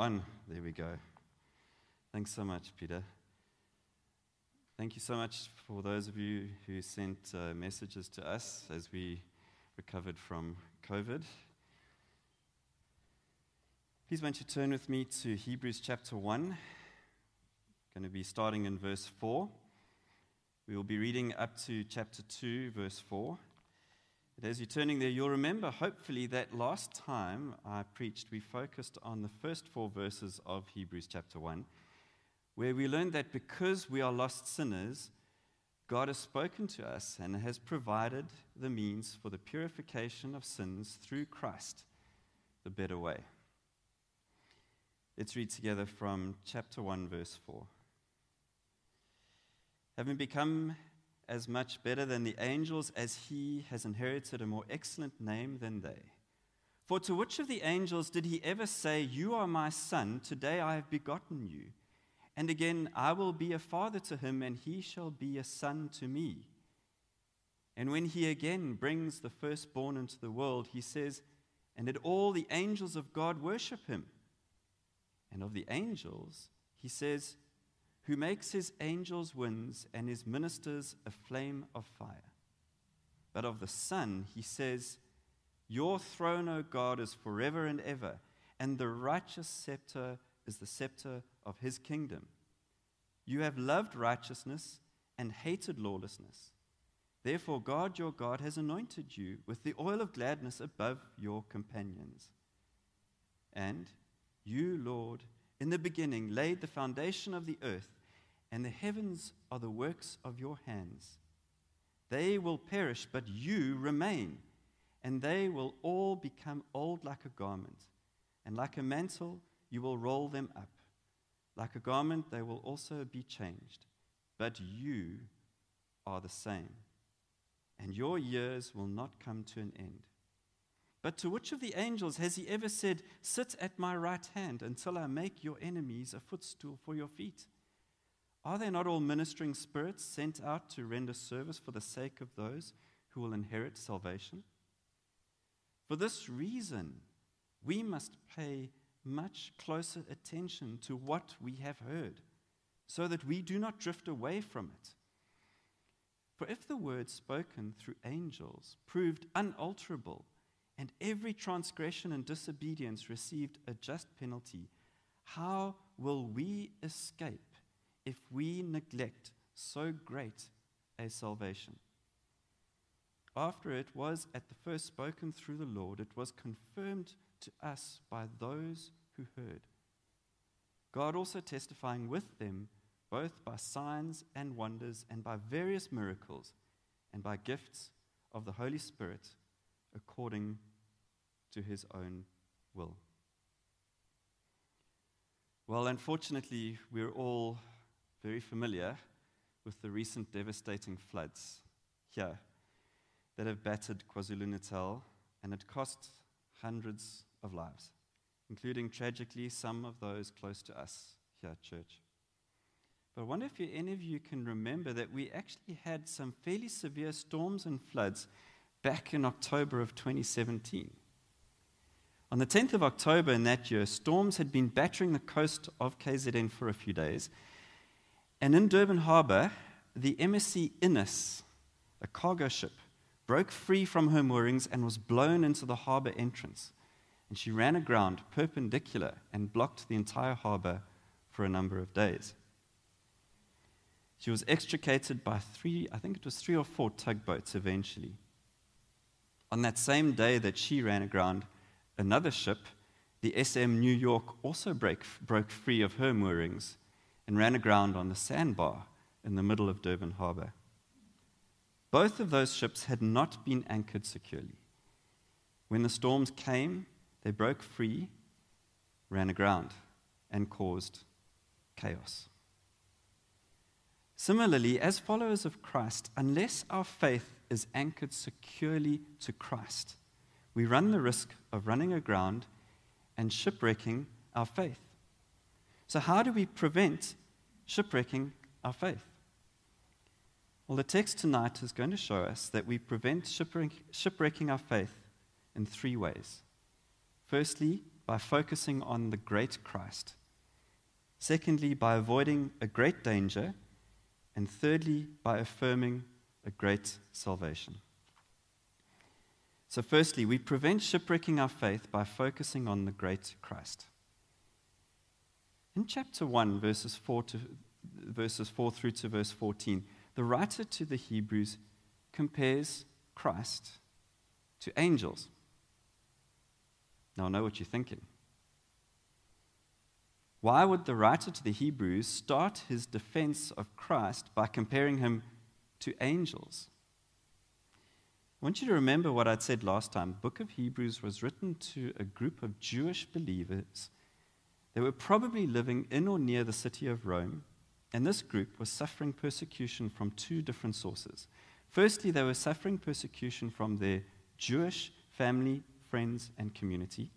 on. There we go. Thanks so much, Peter. Thank you so much for those of you who sent uh, messages to us as we recovered from COVID. Please, won't you turn with me to Hebrews chapter 1? going to be starting in verse 4. We will be reading up to chapter 2, verse 4. But as you're turning there, you'll remember, hopefully, that last time I preached, we focused on the first four verses of Hebrews chapter 1, where we learned that because we are lost sinners, God has spoken to us and has provided the means for the purification of sins through Christ, the better way. Let's read together from chapter 1, verse 4 having become as much better than the angels as he has inherited a more excellent name than they. For to which of the angels did he ever say, You are my son, today I have begotten you? And again, I will be a father to him, and he shall be a son to me. And when he again brings the firstborn into the world, he says, And did all the angels of God worship him? And of the angels, he says, who makes his angels winds and his ministers a flame of fire. But of the Son, he says, Your throne, O God, is forever and ever, and the righteous scepter is the scepter of his kingdom. You have loved righteousness and hated lawlessness. Therefore, God your God has anointed you with the oil of gladness above your companions. And you, Lord, in the beginning laid the foundation of the earth, and the heavens are the works of your hands. They will perish, but you remain, and they will all become old like a garment, and like a mantle you will roll them up. Like a garment, they will also be changed, but you are the same, and your years will not come to an end. But to which of the angels has he ever said, Sit at my right hand until I make your enemies a footstool for your feet? Are they not all ministering spirits sent out to render service for the sake of those who will inherit salvation? For this reason, we must pay much closer attention to what we have heard, so that we do not drift away from it. For if the word spoken through angels proved unalterable, and every transgression and disobedience received a just penalty, how will we escape if we neglect so great a salvation? After it was at the first spoken through the Lord, it was confirmed to us by those who heard. God also testifying with them, both by signs and wonders, and by various miracles, and by gifts of the Holy Spirit, according to his own will. Well, unfortunately, we're all very familiar with the recent devastating floods here that have battered KwaZulu Natal and it cost hundreds of lives, including tragically some of those close to us here at church. But I wonder if any of you can remember that we actually had some fairly severe storms and floods back in October of 2017. On the 10th of October in that year, storms had been battering the coast of KZN for a few days. And in Durban Harbour, the MSC Ines, a cargo ship, broke free from her moorings and was blown into the harbour entrance. And she ran aground perpendicular and blocked the entire harbour for a number of days. She was extricated by three, I think it was three or four tugboats eventually. On that same day that she ran aground, Another ship, the SM New York, also break, broke free of her moorings and ran aground on the sandbar in the middle of Durban Harbor. Both of those ships had not been anchored securely. When the storms came, they broke free, ran aground, and caused chaos. Similarly, as followers of Christ, unless our faith is anchored securely to Christ, we run the risk of running aground and shipwrecking our faith. So, how do we prevent shipwrecking our faith? Well, the text tonight is going to show us that we prevent shipwreck, shipwrecking our faith in three ways. Firstly, by focusing on the great Christ. Secondly, by avoiding a great danger. And thirdly, by affirming a great salvation. So, firstly, we prevent shipwrecking our faith by focusing on the great Christ. In chapter 1, verses 4, to, verses 4 through to verse 14, the writer to the Hebrews compares Christ to angels. Now, I know what you're thinking. Why would the writer to the Hebrews start his defense of Christ by comparing him to angels? I want you to remember what I'd said last time. Book of Hebrews was written to a group of Jewish believers. They were probably living in or near the city of Rome, and this group was suffering persecution from two different sources. Firstly, they were suffering persecution from their Jewish family, friends, and community.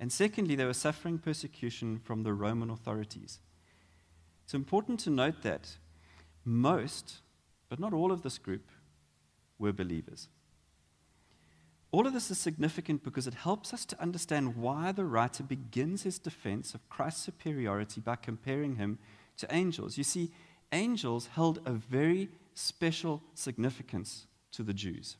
And secondly, they were suffering persecution from the Roman authorities. It's important to note that most, but not all of this group, were believers. All of this is significant because it helps us to understand why the writer begins his defense of Christ's superiority by comparing him to angels. You see, angels held a very special significance to the Jews.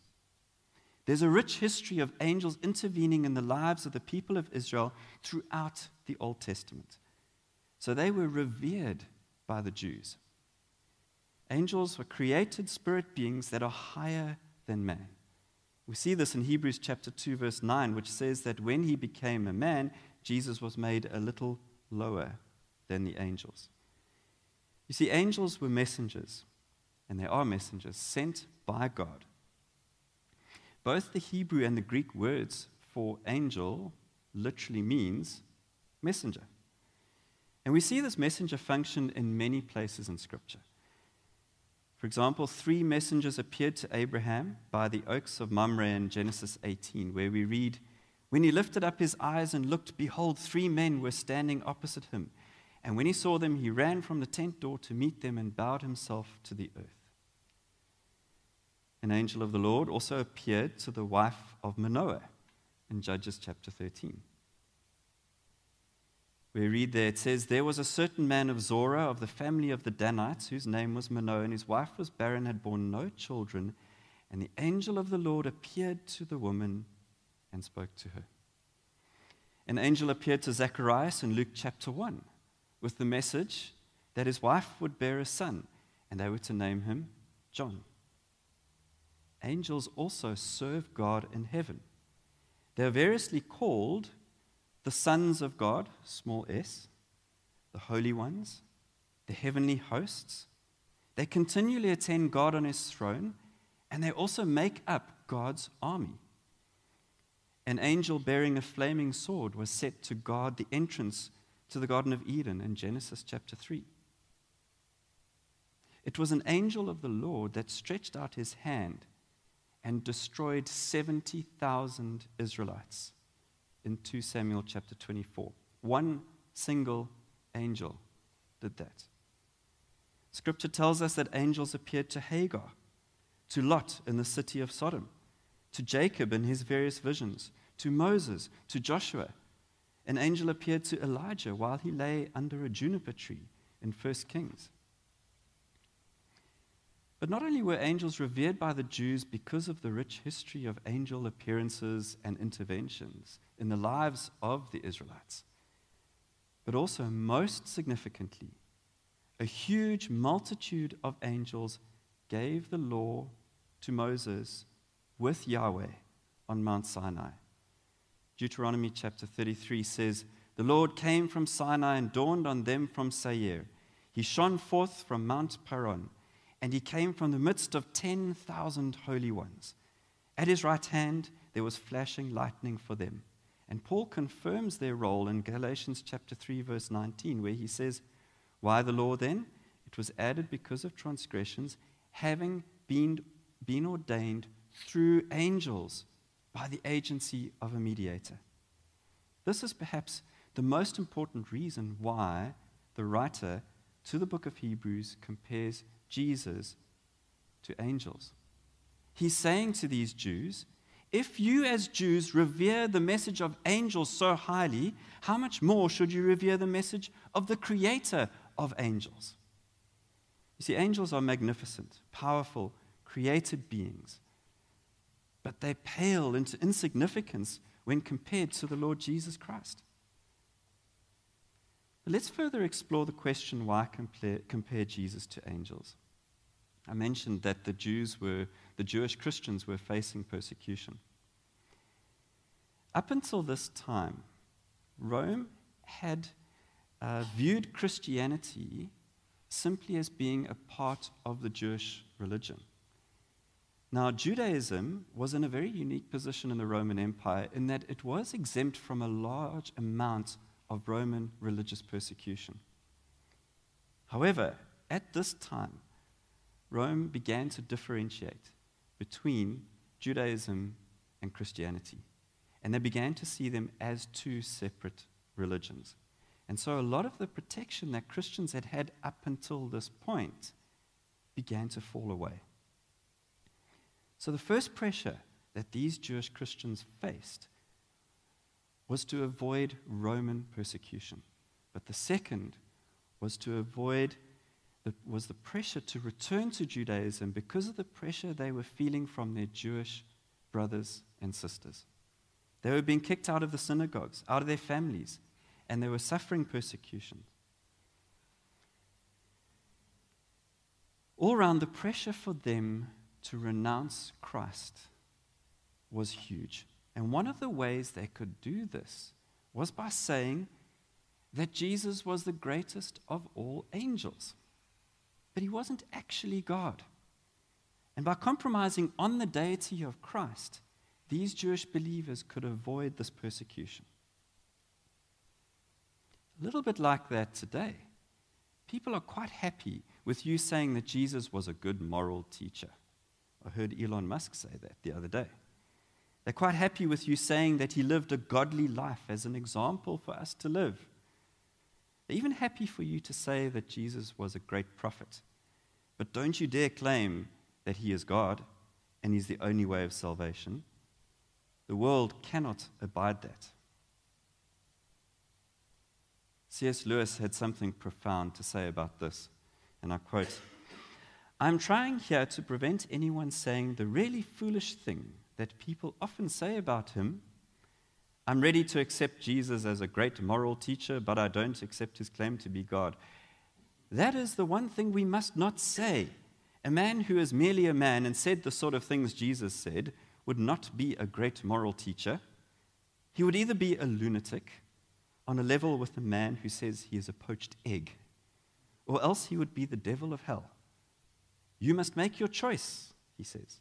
There's a rich history of angels intervening in the lives of the people of Israel throughout the Old Testament. So they were revered by the Jews. Angels were created spirit beings that are higher than man. We see this in Hebrews chapter 2, verse 9, which says that when he became a man, Jesus was made a little lower than the angels. You see, angels were messengers, and they are messengers sent by God. Both the Hebrew and the Greek words for angel literally means messenger. And we see this messenger function in many places in Scripture. For example, three messengers appeared to Abraham by the oaks of Mamre in Genesis 18, where we read, When he lifted up his eyes and looked, behold, three men were standing opposite him. And when he saw them, he ran from the tent door to meet them and bowed himself to the earth. An angel of the Lord also appeared to the wife of Manoah in Judges chapter 13. We read there, it says, There was a certain man of Zorah of the family of the Danites, whose name was Manoah, and his wife was barren, had borne no children. And the angel of the Lord appeared to the woman and spoke to her. An angel appeared to Zacharias in Luke chapter 1 with the message that his wife would bear a son, and they were to name him John. Angels also serve God in heaven. They are variously called the sons of God, small s, the holy ones, the heavenly hosts. They continually attend God on his throne, and they also make up God's army. An angel bearing a flaming sword was set to guard the entrance to the Garden of Eden in Genesis chapter 3. It was an angel of the Lord that stretched out his hand and destroyed 70,000 Israelites in 2 Samuel chapter 24. One single angel did that. Scripture tells us that angels appeared to Hagar, to Lot in the city of Sodom, to Jacob in his various visions, to Moses, to Joshua. An angel appeared to Elijah while he lay under a juniper tree in 1 Kings. But not only were angels revered by the Jews because of the rich history of angel appearances and interventions in the lives of the Israelites, but also, most significantly, a huge multitude of angels gave the law to Moses with Yahweh on Mount Sinai. Deuteronomy chapter 33 says, The Lord came from Sinai and dawned on them from Seir. He shone forth from Mount Paran and he came from the midst of 10,000 holy ones. At his right hand, there was flashing lightning for them. And Paul confirms their role in Galatians chapter 3, verse 19, where he says, Why the law then? It was added because of transgressions, having been, been ordained through angels by the agency of a mediator. This is perhaps the most important reason why the writer to the book of Hebrews compares Jesus to angels. He's saying to these Jews, If you, as Jews, revere the message of angels so highly, how much more should you revere the message of the creator of angels? You see, angels are magnificent, powerful, created beings, but they pale into insignificance when compared to the Lord Jesus Christ. But let's further explore the question why compare, compare Jesus to angels. I mentioned that the Jews were, the Jewish Christians were facing persecution. Up until this time, Rome had uh, viewed Christianity simply as being a part of the Jewish religion. Now, Judaism was in a very unique position in the Roman Empire in that it was exempt from a large amount of Roman religious persecution. However, at this time, Rome began to differentiate between Judaism and Christianity. And they began to see them as two separate religions. And so a lot of the protection that Christians had had up until this point began to fall away. So the first pressure that these Jewish Christians faced was to avoid Roman persecution. But the second was to avoid the, was the pressure to return to Judaism because of the pressure they were feeling from their Jewish brothers and sisters. They were being kicked out of the synagogues, out of their families, and they were suffering persecution. All around, the pressure for them to renounce Christ was huge. And one of the ways they could do this was by saying that Jesus was the greatest of all angels. But he wasn't actually God. And by compromising on the deity of Christ, these Jewish believers could avoid this persecution. A little bit like that today. People are quite happy with you saying that Jesus was a good moral teacher. I heard Elon Musk say that the other day. They're quite happy with you saying that he lived a godly life as an example for us to live. They're even happy for you to say that Jesus was a great prophet. But don't you dare claim that he is God and he's the only way of salvation. The world cannot abide that. C.S. Lewis had something profound to say about this, and I quote I'm trying here to prevent anyone saying the really foolish thing that people often say about him. I'm ready to accept Jesus as a great moral teacher, but I don't accept his claim to be God. That is the one thing we must not say. A man who is merely a man and said the sort of things Jesus said would not be a great moral teacher. He would either be a lunatic on a level with a man who says he is a poached egg, or else he would be the devil of hell. You must make your choice, he says.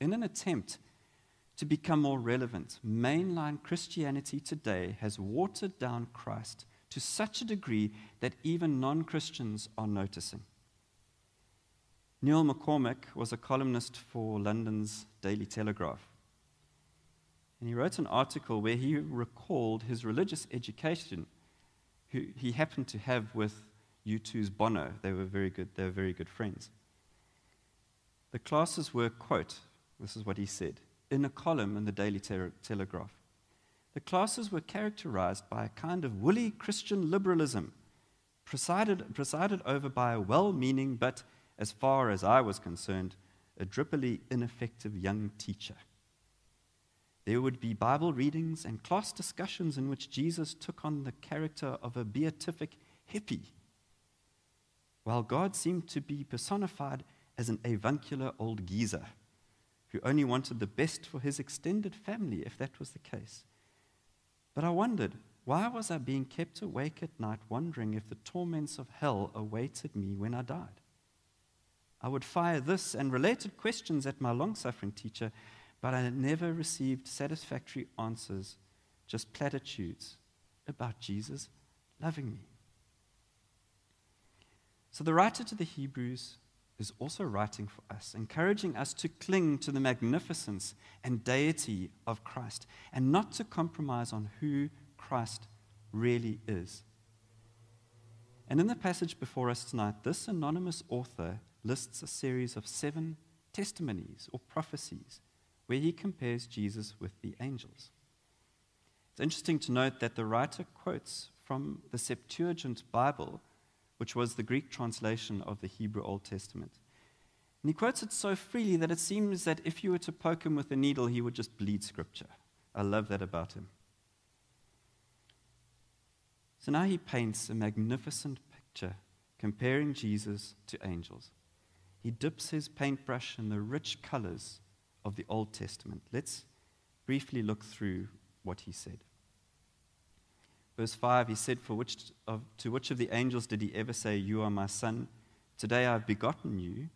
in an attempt to become more relevant, mainline Christianity today has watered down Christ to such a degree that even non Christians are noticing. Neil McCormick was a columnist for London's Daily Telegraph. And he wrote an article where he recalled his religious education, who he happened to have with U2's Bono. They were very good, they were very good friends. The classes were, quote, this is what he said, in a column in the Daily Telegraph. The classes were characterized by a kind of woolly Christian liberalism, presided, presided over by a well meaning but, as far as I was concerned, a drippily ineffective young teacher. There would be Bible readings and class discussions in which Jesus took on the character of a beatific hippie, while God seemed to be personified as an avuncular old geezer who only wanted the best for his extended family, if that was the case. But I wondered, why was I being kept awake at night wondering if the torments of hell awaited me when I died? I would fire this and related questions at my long suffering teacher, but I never received satisfactory answers, just platitudes about Jesus loving me. So the writer to the Hebrews is also writing for us, encouraging us to cling to the magnificence and deity of Christ and not to compromise on who Christ really is. And in the passage before us tonight, this anonymous author lists a series of seven testimonies or prophecies where he compares Jesus with the angels. It's interesting to note that the writer quotes from the Septuagint Bible, which was the Greek translation of the Hebrew Old Testament. And he quotes it so freely that it seems that if you were to poke him with a needle, he would just bleed scripture. I love that about him. So now he paints a magnificent picture comparing Jesus to angels. He dips his paintbrush in the rich colors of the Old Testament. Let's briefly look through what he said. Verse 5, he said, For which of, To which of the angels did he ever say, You are my son? Today I have begotten you.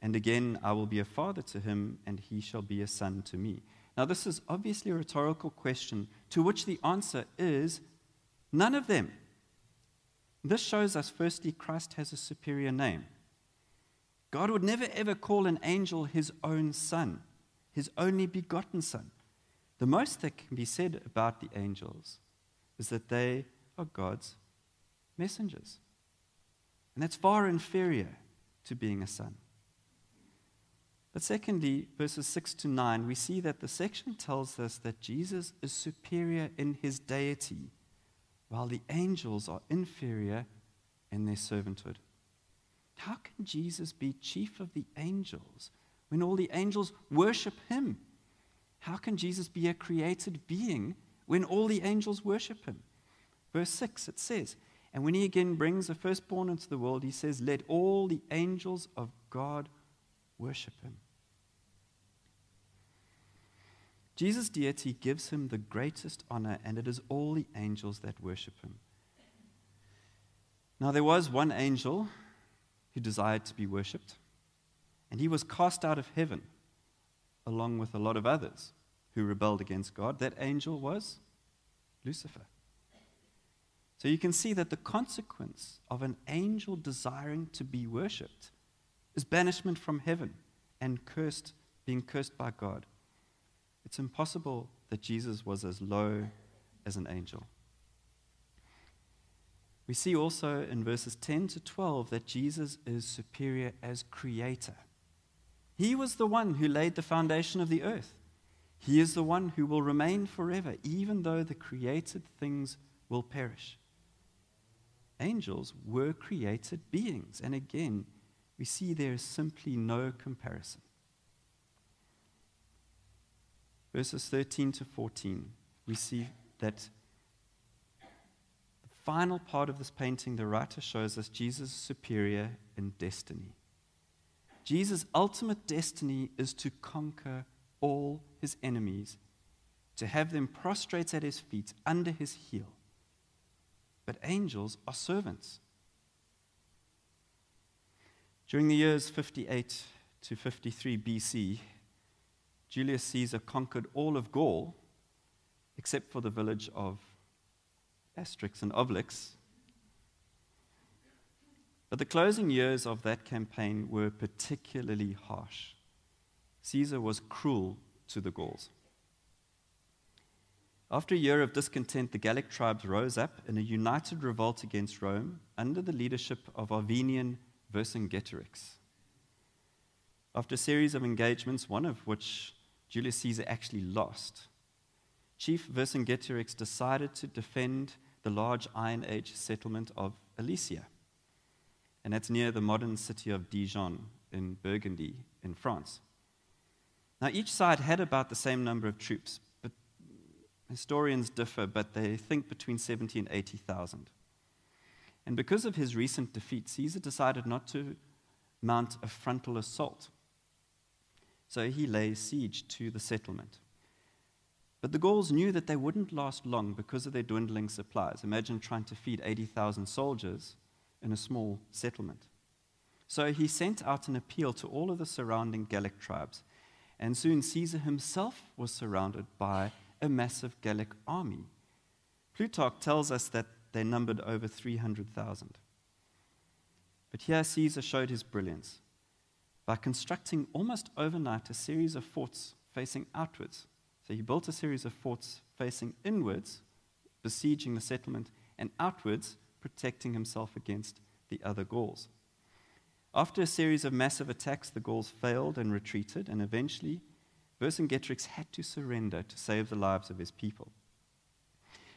And again, I will be a father to him, and he shall be a son to me. Now, this is obviously a rhetorical question to which the answer is none of them. This shows us, firstly, Christ has a superior name. God would never ever call an angel his own son, his only begotten son. The most that can be said about the angels is that they are God's messengers. And that's far inferior to being a son. But secondly, verses 6 to 9, we see that the section tells us that Jesus is superior in his deity, while the angels are inferior in their servanthood. How can Jesus be chief of the angels when all the angels worship him? How can Jesus be a created being when all the angels worship him? Verse 6, it says, And when he again brings the firstborn into the world, he says, Let all the angels of God worship him. Jesus' deity gives him the greatest honor, and it is all the angels that worship him. Now, there was one angel who desired to be worshipped, and he was cast out of heaven along with a lot of others who rebelled against God. That angel was Lucifer. So you can see that the consequence of an angel desiring to be worshipped is banishment from heaven and cursed, being cursed by God. It's impossible that Jesus was as low as an angel. We see also in verses 10 to 12 that Jesus is superior as creator. He was the one who laid the foundation of the earth. He is the one who will remain forever, even though the created things will perish. Angels were created beings, and again, we see there is simply no comparison. Verses 13 to 14, we see that the final part of this painting, the writer shows us Jesus' superior in destiny. Jesus' ultimate destiny is to conquer all his enemies, to have them prostrate at his feet under his heel. But angels are servants. During the years 58 to 53 BC, Julius Caesar conquered all of Gaul except for the village of Asterix and Obelix. But the closing years of that campaign were particularly harsh. Caesar was cruel to the Gauls. After a year of discontent, the Gallic tribes rose up in a united revolt against Rome under the leadership of Arvernian Vercingetorix. After a series of engagements, one of which Julius Caesar actually lost, Chief Vercingetorix decided to defend the large Iron Age settlement of Alesia. And that's near the modern city of Dijon in Burgundy in France. Now, each side had about the same number of troops, but historians differ, but they think between 70 and 80,000. And because of his recent defeat, Caesar decided not to mount a frontal assault. So he lays siege to the settlement. But the Gauls knew that they wouldn't last long because of their dwindling supplies. Imagine trying to feed 80,000 soldiers in a small settlement. So he sent out an appeal to all of the surrounding Gallic tribes. And soon Caesar himself was surrounded by a massive Gallic army. Plutarch tells us that they numbered over 300,000. But here Caesar showed his brilliance by constructing almost overnight a series of forts facing outwards. So he built a series of forts facing inwards, besieging the settlement, and outwards, protecting himself against the other Gauls. After a series of massive attacks, the Gauls failed and retreated, and eventually Vercingetorix had to surrender to save the lives of his people.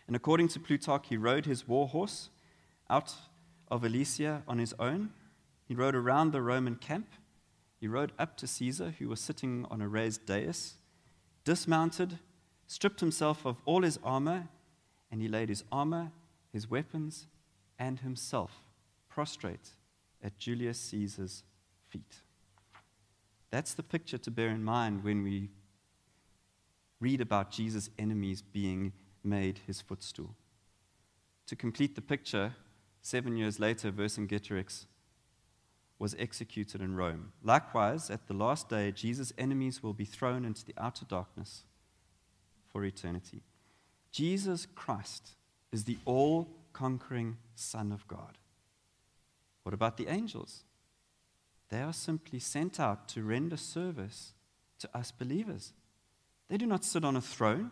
And according to Plutarch, he rode his war horse out of Alesia on his own. He rode around the Roman camp. He rode up to Caesar, who was sitting on a raised dais, dismounted, stripped himself of all his armor, and he laid his armor, his weapons, and himself prostrate at Julius Caesar's feet. That's the picture to bear in mind when we read about Jesus' enemies being made his footstool. To complete the picture, seven years later, Vercingetorix was executed in Rome. Likewise, at the last day, Jesus' enemies will be thrown into the outer darkness for eternity. Jesus Christ is the all conquering Son of God. What about the angels? They are simply sent out to render service to us believers. They do not sit on a throne.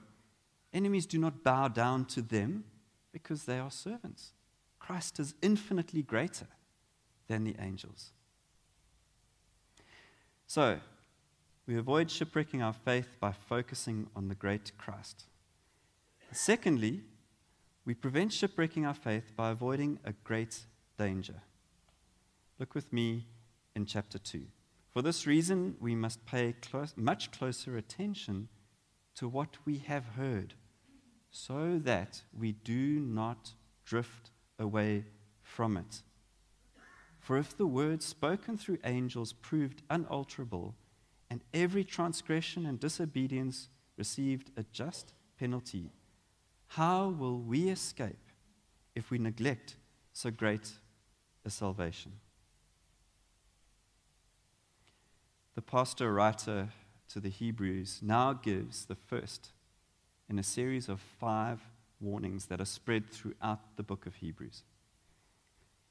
Enemies do not bow down to them because they are servants. Christ is infinitely greater than the angels. So, we avoid shipwrecking our faith by focusing on the great Christ. Secondly, we prevent shipwrecking our faith by avoiding a great danger. Look with me in chapter 2. For this reason, we must pay close, much closer attention to what we have heard, so that we do not drift away from it. For if the word spoken through angels proved unalterable, and every transgression and disobedience received a just penalty, how will we escape if we neglect so great a salvation? The pastor writer to the Hebrews now gives the first in a series of five warnings that are spread throughout the book of Hebrews.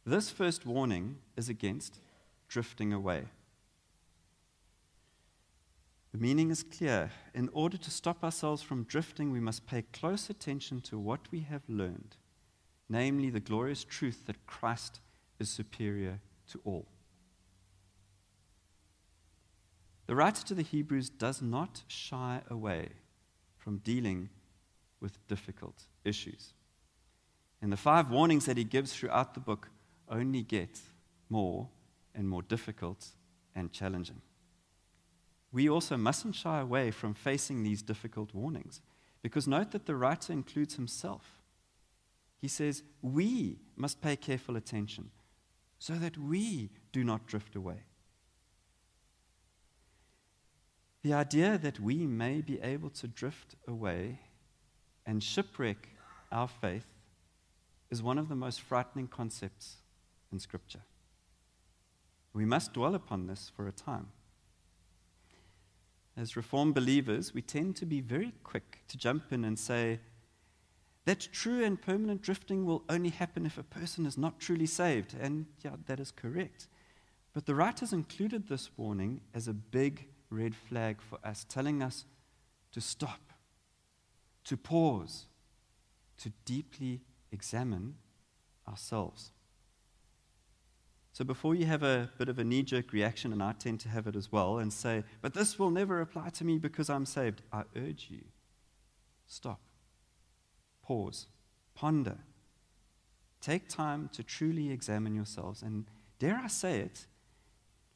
This first warning is against drifting away. The meaning is clear. In order to stop ourselves from drifting, we must pay close attention to what we have learned, namely the glorious truth that Christ is superior to all. The writer to the Hebrews does not shy away from dealing with difficult issues. And the five warnings that he gives throughout the book only get more and more difficult and challenging. We also mustn't shy away from facing these difficult warnings because note that the writer includes himself. He says, We must pay careful attention so that we do not drift away. The idea that we may be able to drift away and shipwreck our faith is one of the most frightening concepts in Scripture. We must dwell upon this for a time. As Reformed believers, we tend to be very quick to jump in and say that true and permanent drifting will only happen if a person is not truly saved. And yeah, that is correct. But the writers included this warning as a big red flag for us, telling us to stop, to pause, to deeply examine ourselves. So before you have a bit of a knee jerk reaction, and I tend to have it as well, and say, but this will never apply to me because I'm saved, I urge you stop, pause, ponder. Take time to truly examine yourselves. And dare I say it,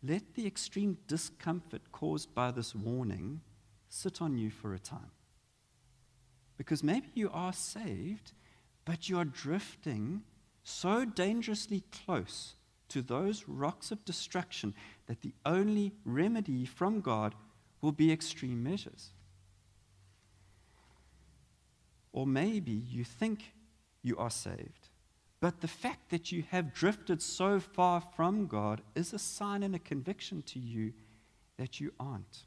let the extreme discomfort caused by this warning sit on you for a time. Because maybe you are saved, but you are drifting so dangerously close to those rocks of destruction that the only remedy from God will be extreme measures. Or maybe you think you are saved, but the fact that you have drifted so far from God is a sign and a conviction to you that you aren't.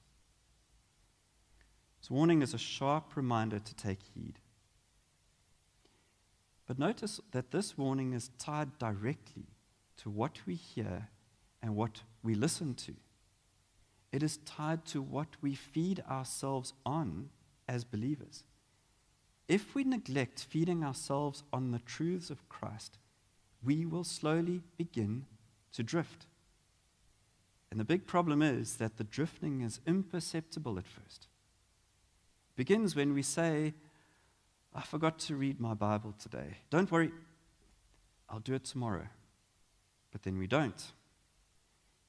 This warning is a sharp reminder to take heed. But notice that this warning is tied directly to what we hear and what we listen to. It is tied to what we feed ourselves on as believers. If we neglect feeding ourselves on the truths of Christ, we will slowly begin to drift. And the big problem is that the drifting is imperceptible at first. It begins when we say, I forgot to read my Bible today. Don't worry, I'll do it tomorrow. But then we don't.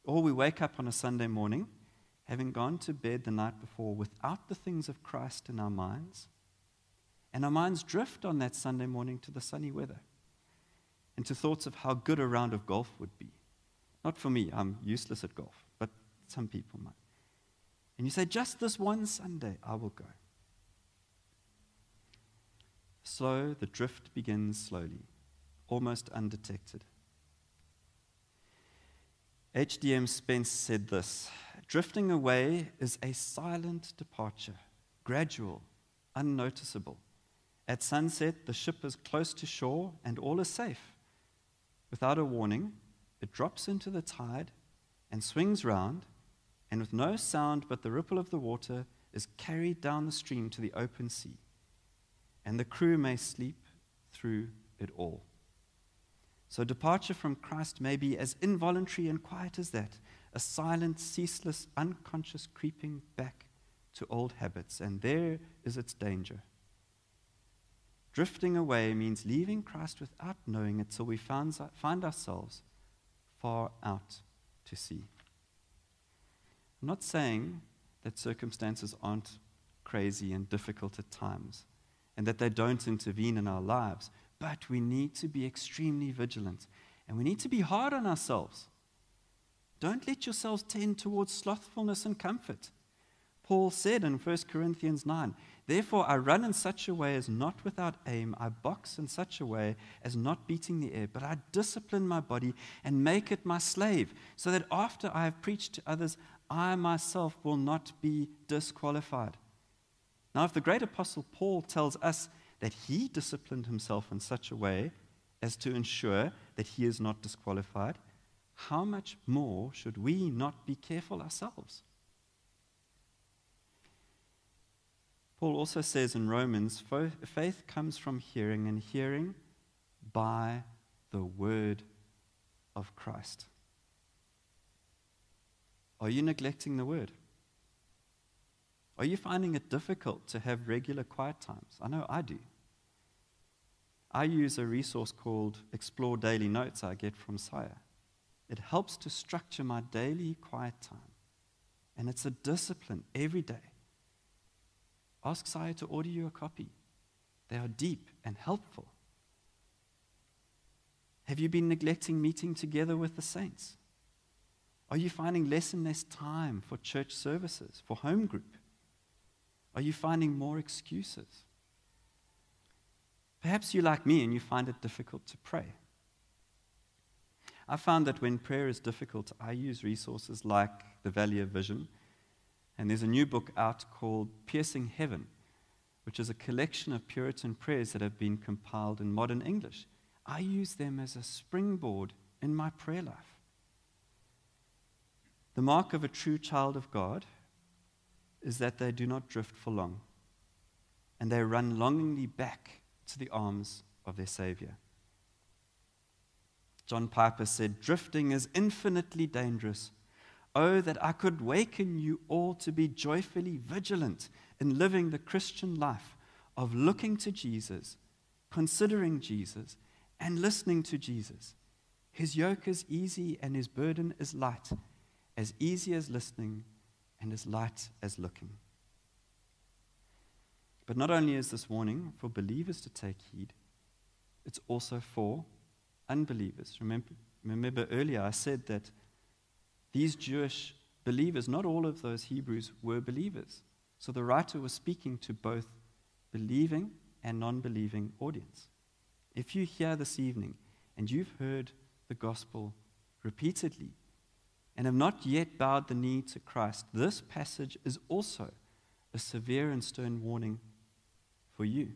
Or we wake up on a Sunday morning, having gone to bed the night before without the things of Christ in our minds, and our minds drift on that Sunday morning to the sunny weather and to thoughts of how good a round of golf would be. Not for me, I'm useless at golf, but some people might. And you say, just this one Sunday, I will go. So the drift begins slowly, almost undetected. H.D.M. Spence said this Drifting away is a silent departure, gradual, unnoticeable. At sunset, the ship is close to shore and all is safe. Without a warning, it drops into the tide and swings round, and with no sound but the ripple of the water, is carried down the stream to the open sea and the crew may sleep through it all. So, departure from Christ may be as involuntary and quiet as that a silent, ceaseless, unconscious creeping back to old habits, and there is its danger. Drifting away means leaving Christ without knowing it till we find, find ourselves far out to sea. I'm not saying that circumstances aren't crazy and difficult at times and that they don't intervene in our lives. But we need to be extremely vigilant and we need to be hard on ourselves. Don't let yourselves tend towards slothfulness and comfort. Paul said in 1 Corinthians 9, Therefore I run in such a way as not without aim, I box in such a way as not beating the air, but I discipline my body and make it my slave, so that after I have preached to others, I myself will not be disqualified. Now, if the great apostle Paul tells us that he disciplined himself in such a way as to ensure that he is not disqualified, how much more should we not be careful ourselves? Paul also says in Romans faith comes from hearing, and hearing by the word of Christ. Are you neglecting the word? Are you finding it difficult to have regular quiet times? I know I do. I use a resource called Explore Daily Notes I get from Sire. It helps to structure my daily quiet time. And it's a discipline every day. Ask Sire to order you a copy. They are deep and helpful. Have you been neglecting meeting together with the saints? Are you finding less and less time for church services, for home group? Are you finding more excuses? Perhaps you're like me and you find it difficult to pray. I found that when prayer is difficult, I use resources like the Valley of Vision. And there's a new book out called Piercing Heaven, which is a collection of Puritan prayers that have been compiled in modern English. I use them as a springboard in my prayer life. The mark of a true child of God is that they do not drift for long, and they run longingly back to the arms of their Savior. John Piper said, Drifting is infinitely dangerous. Oh, that I could waken you all to be joyfully vigilant in living the Christian life of looking to Jesus, considering Jesus, and listening to Jesus. His yoke is easy and his burden is light, as easy as listening and as light as looking. But not only is this warning for believers to take heed, it's also for unbelievers. Remember, remember earlier I said that these Jewish believers, not all of those Hebrews were believers. So the writer was speaking to both believing and non believing audience. If you hear this evening and you've heard the gospel repeatedly, and have not yet bowed the knee to Christ, this passage is also a severe and stern warning for you.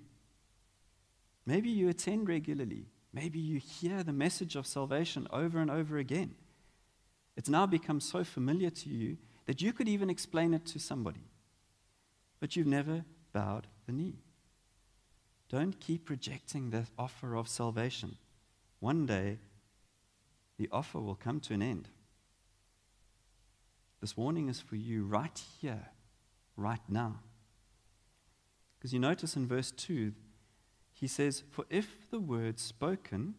Maybe you attend regularly. Maybe you hear the message of salvation over and over again. It's now become so familiar to you that you could even explain it to somebody. But you've never bowed the knee. Don't keep rejecting the offer of salvation. One day, the offer will come to an end. This warning is for you right here, right now. Because you notice in verse 2, he says, For if the word spoken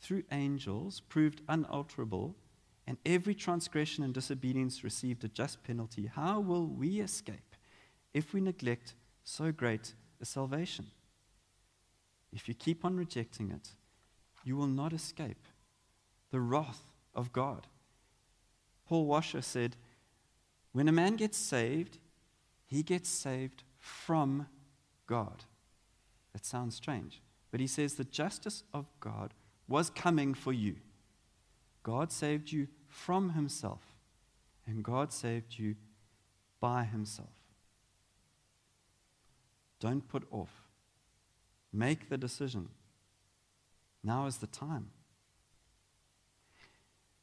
through angels proved unalterable, and every transgression and disobedience received a just penalty, how will we escape if we neglect so great a salvation? If you keep on rejecting it, you will not escape the wrath of God. Paul Washer said, When a man gets saved, he gets saved from God. That sounds strange. But he says the justice of God was coming for you. God saved you from himself, and God saved you by himself. Don't put off. Make the decision. Now is the time.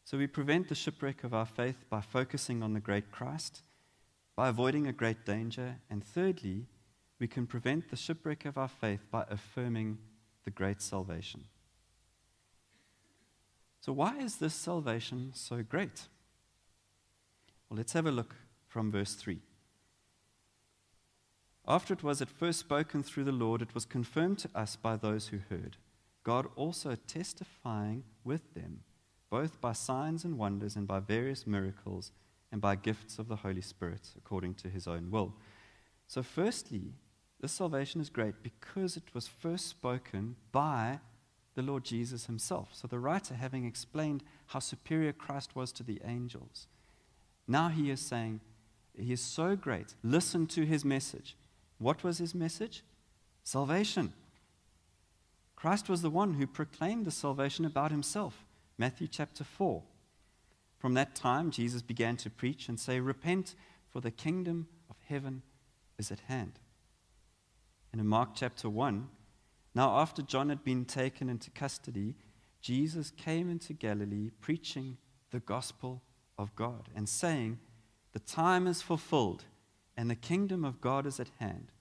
So we prevent the shipwreck of our faith by focusing on the great Christ, by avoiding a great danger, and thirdly, we can prevent the shipwreck of our faith by affirming the great salvation. So, why is this salvation so great? Well, let's have a look from verse 3. After it was at first spoken through the Lord, it was confirmed to us by those who heard, God also testifying with them, both by signs and wonders, and by various miracles, and by gifts of the Holy Spirit, according to his own will. So, firstly, this salvation is great because it was first spoken by the Lord Jesus himself. So the writer, having explained how superior Christ was to the angels, now he is saying, He is so great. Listen to his message. What was his message? Salvation. Christ was the one who proclaimed the salvation about himself. Matthew chapter 4. From that time, Jesus began to preach and say, Repent, for the kingdom of heaven is at hand. And in Mark chapter 1, now, after John had been taken into custody, Jesus came into Galilee preaching the gospel of God and saying, The time is fulfilled and the kingdom of God is at hand.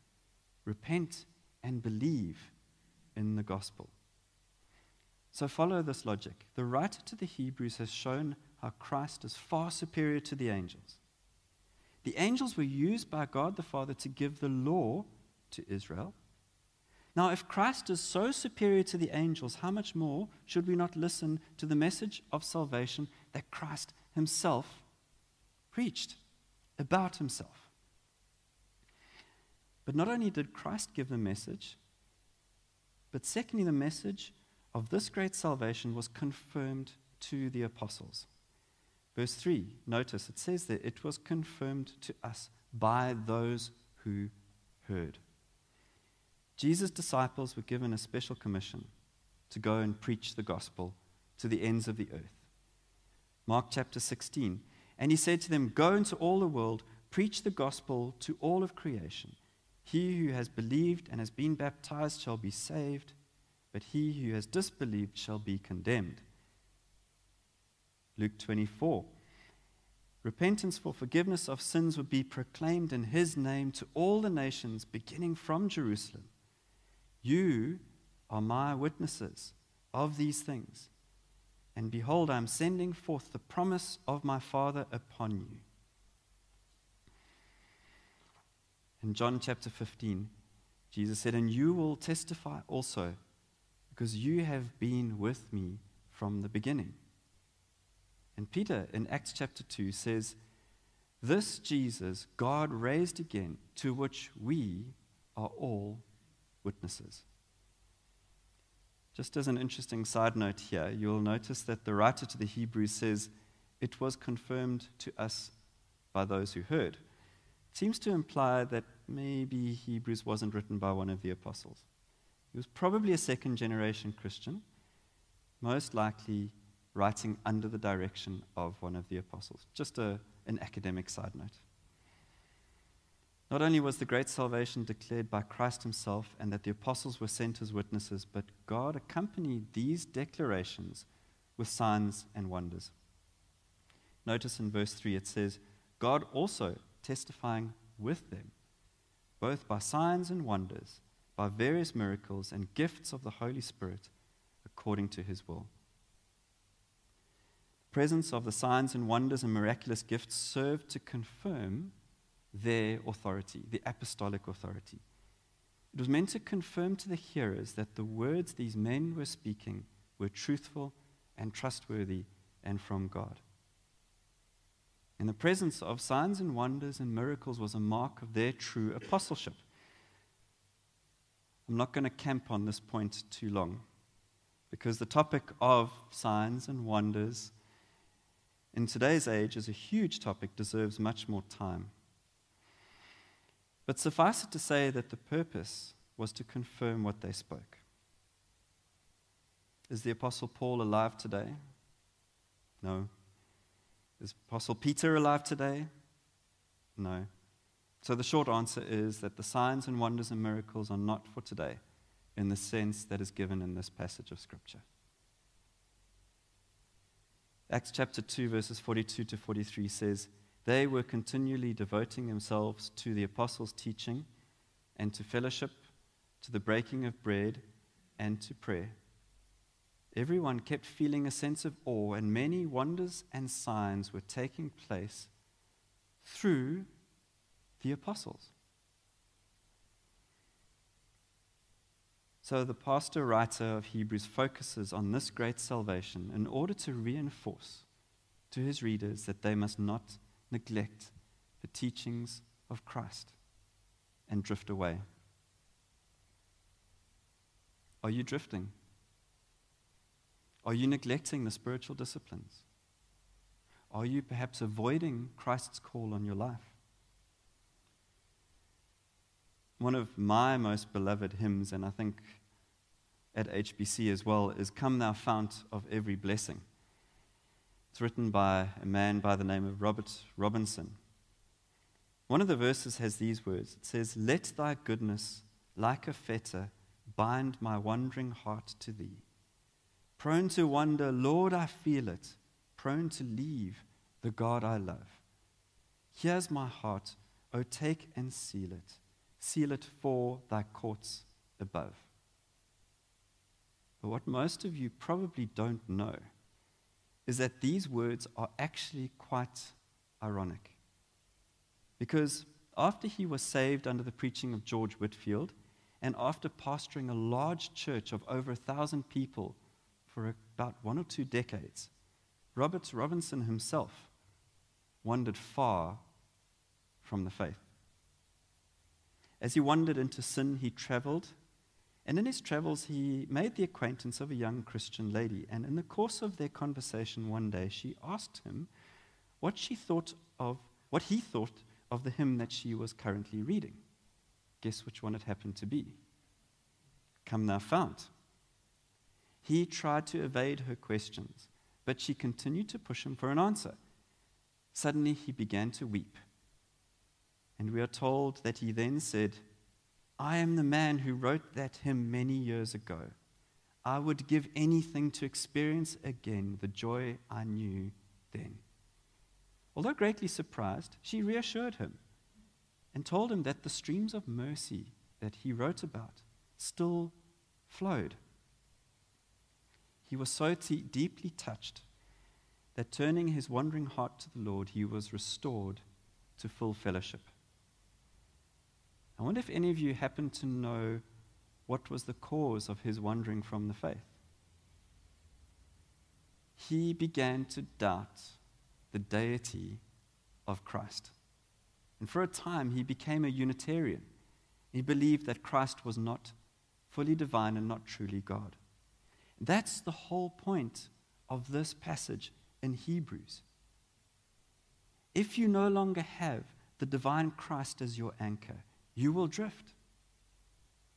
Repent and believe in the gospel. So, follow this logic. The writer to the Hebrews has shown how Christ is far superior to the angels. The angels were used by God the Father to give the law to Israel. Now, if Christ is so superior to the angels, how much more should we not listen to the message of salvation that Christ himself preached about himself? But not only did Christ give the message, but secondly, the message of this great salvation was confirmed to the apostles. Verse 3, notice it says that it was confirmed to us by those who heard. Jesus' disciples were given a special commission to go and preach the gospel to the ends of the earth. Mark chapter 16. And he said to them, Go into all the world, preach the gospel to all of creation. He who has believed and has been baptized shall be saved, but he who has disbelieved shall be condemned. Luke 24. Repentance for forgiveness of sins would be proclaimed in his name to all the nations, beginning from Jerusalem. You are my witnesses of these things. And behold, I am sending forth the promise of my Father upon you. In John chapter 15, Jesus said, And you will testify also, because you have been with me from the beginning. And Peter in Acts chapter 2 says, This Jesus God raised again, to which we are all witnesses. Just as an interesting side note here, you'll notice that the writer to the Hebrews says, It was confirmed to us by those who heard. It seems to imply that maybe Hebrews wasn't written by one of the apostles. He was probably a second generation Christian, most likely writing under the direction of one of the apostles. Just a, an academic side note. Not only was the great salvation declared by Christ himself and that the apostles were sent as witnesses, but God accompanied these declarations with signs and wonders. Notice in verse 3 it says, God also testifying with them, both by signs and wonders, by various miracles and gifts of the Holy Spirit, according to his will. The presence of the signs and wonders and miraculous gifts served to confirm their authority, the apostolic authority. It was meant to confirm to the hearers that the words these men were speaking were truthful and trustworthy and from God. In the presence of signs and wonders and miracles was a mark of their true apostleship. I'm not going to camp on this point too long because the topic of signs and wonders in today's age is a huge topic, deserves much more time. But suffice it to say that the purpose was to confirm what they spoke. Is the Apostle Paul alive today? No. Is Apostle Peter alive today? No. So the short answer is that the signs and wonders and miracles are not for today in the sense that is given in this passage of Scripture. Acts chapter 2, verses 42 to 43 says, they were continually devoting themselves to the apostles' teaching and to fellowship, to the breaking of bread, and to prayer. Everyone kept feeling a sense of awe, and many wonders and signs were taking place through the apostles. So, the pastor writer of Hebrews focuses on this great salvation in order to reinforce to his readers that they must not neglect the teachings of Christ and drift away? Are you drifting? Are you neglecting the spiritual disciplines? Are you perhaps avoiding Christ's call on your life? One of my most beloved hymns, and I think at HBC as well, is Come Thou Fount of Every Blessing. It's written by a man by the name of Robert Robinson. One of the verses has these words It says, Let thy goodness, like a fetter, bind my wandering heart to thee. Prone to wander, Lord, I feel it, prone to leave the God I love. Here's my heart, O take and seal it, seal it for thy courts above. But what most of you probably don't know is that these words are actually quite ironic. Because after he was saved under the preaching of George Whitefield, and after pastoring a large church of over a thousand people for about one or two decades, Robert Robinson himself wandered far from the faith. As he wandered into sin, he traveled and in his travels, he made the acquaintance of a young Christian lady. And in the course of their conversation one day, she asked him what she thought of what he thought of the hymn that she was currently reading. Guess which one it happened to be? Come Thou Fount. He tried to evade her questions, but she continued to push him for an answer. Suddenly, he began to weep. And we are told that he then said, I am the man who wrote that hymn many years ago. I would give anything to experience again the joy I knew then. Although greatly surprised, she reassured him and told him that the streams of mercy that he wrote about still flowed. He was so t- deeply touched that turning his wandering heart to the Lord, he was restored to full fellowship. I wonder if any of you happen to know what was the cause of his wandering from the faith. He began to doubt the deity of Christ. And for a time, he became a Unitarian. He believed that Christ was not fully divine and not truly God. That's the whole point of this passage in Hebrews. If you no longer have the divine Christ as your anchor, you will drift.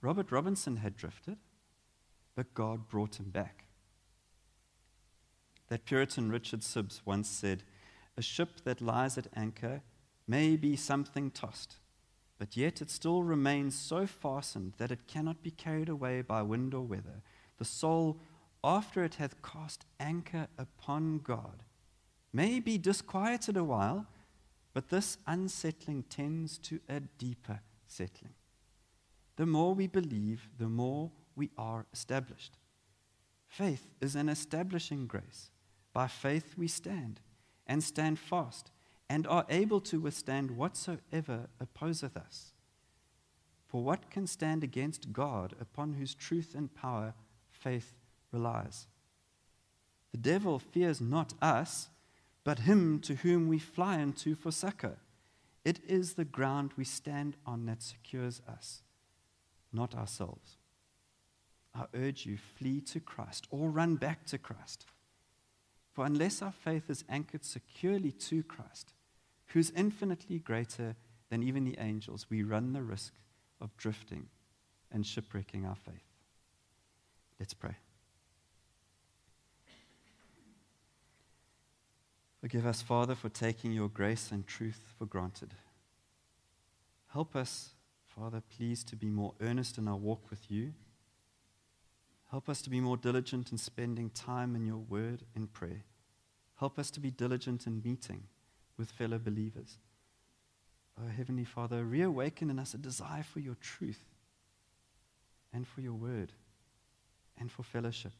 Robert Robinson had drifted, but God brought him back. That Puritan Richard Sibbes once said, A ship that lies at anchor may be something tossed, but yet it still remains so fastened that it cannot be carried away by wind or weather. The soul, after it hath cast anchor upon God, may be disquieted a while, but this unsettling tends to a deeper settling. The more we believe, the more we are established. Faith is an establishing grace. By faith we stand, and stand fast, and are able to withstand whatsoever opposeth us. For what can stand against God, upon whose truth and power faith relies? The devil fears not us, but him to whom we fly unto for succor. It is the ground we stand on that secures us, not ourselves. I urge you, flee to Christ or run back to Christ. For unless our faith is anchored securely to Christ, who is infinitely greater than even the angels, we run the risk of drifting and shipwrecking our faith. Let's pray. Forgive us, Father, for taking your grace and truth for granted. Help us, Father, please, to be more earnest in our walk with you Help us to be more diligent in spending time in your word and prayer. Help us to be diligent in meeting with fellow believers. Oh, Heavenly Father, reawaken in us a desire for your truth and for your word and for fellowship.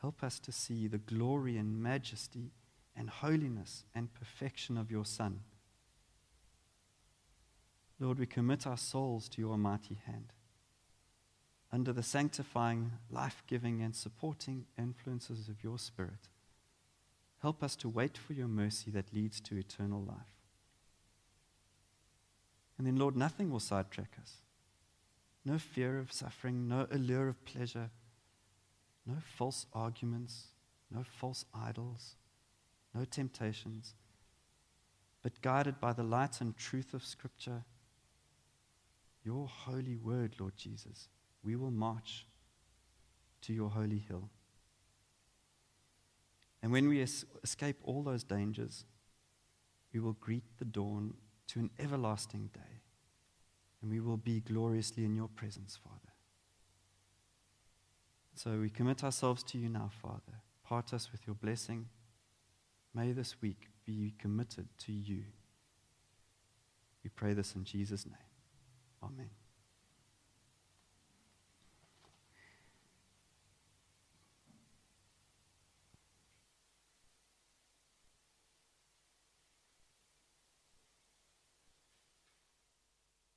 Help us to see the glory and majesty and holiness and perfection of your Son. Lord, we commit our souls to your mighty hand under the sanctifying, life giving, and supporting influences of your Spirit. Help us to wait for your mercy that leads to eternal life. And then, Lord, nothing will sidetrack us. No fear of suffering, no allure of pleasure, no false arguments, no false idols, no temptations, but guided by the light and truth of Scripture, your holy word, Lord Jesus we will march to your holy hill. And when we es- escape all those dangers, we will greet the dawn to an everlasting day, and we will be gloriously in your presence, Father. So we commit ourselves to you now, Father. Part us with your blessing. May this week be committed to you. We pray this in Jesus' name. Amen.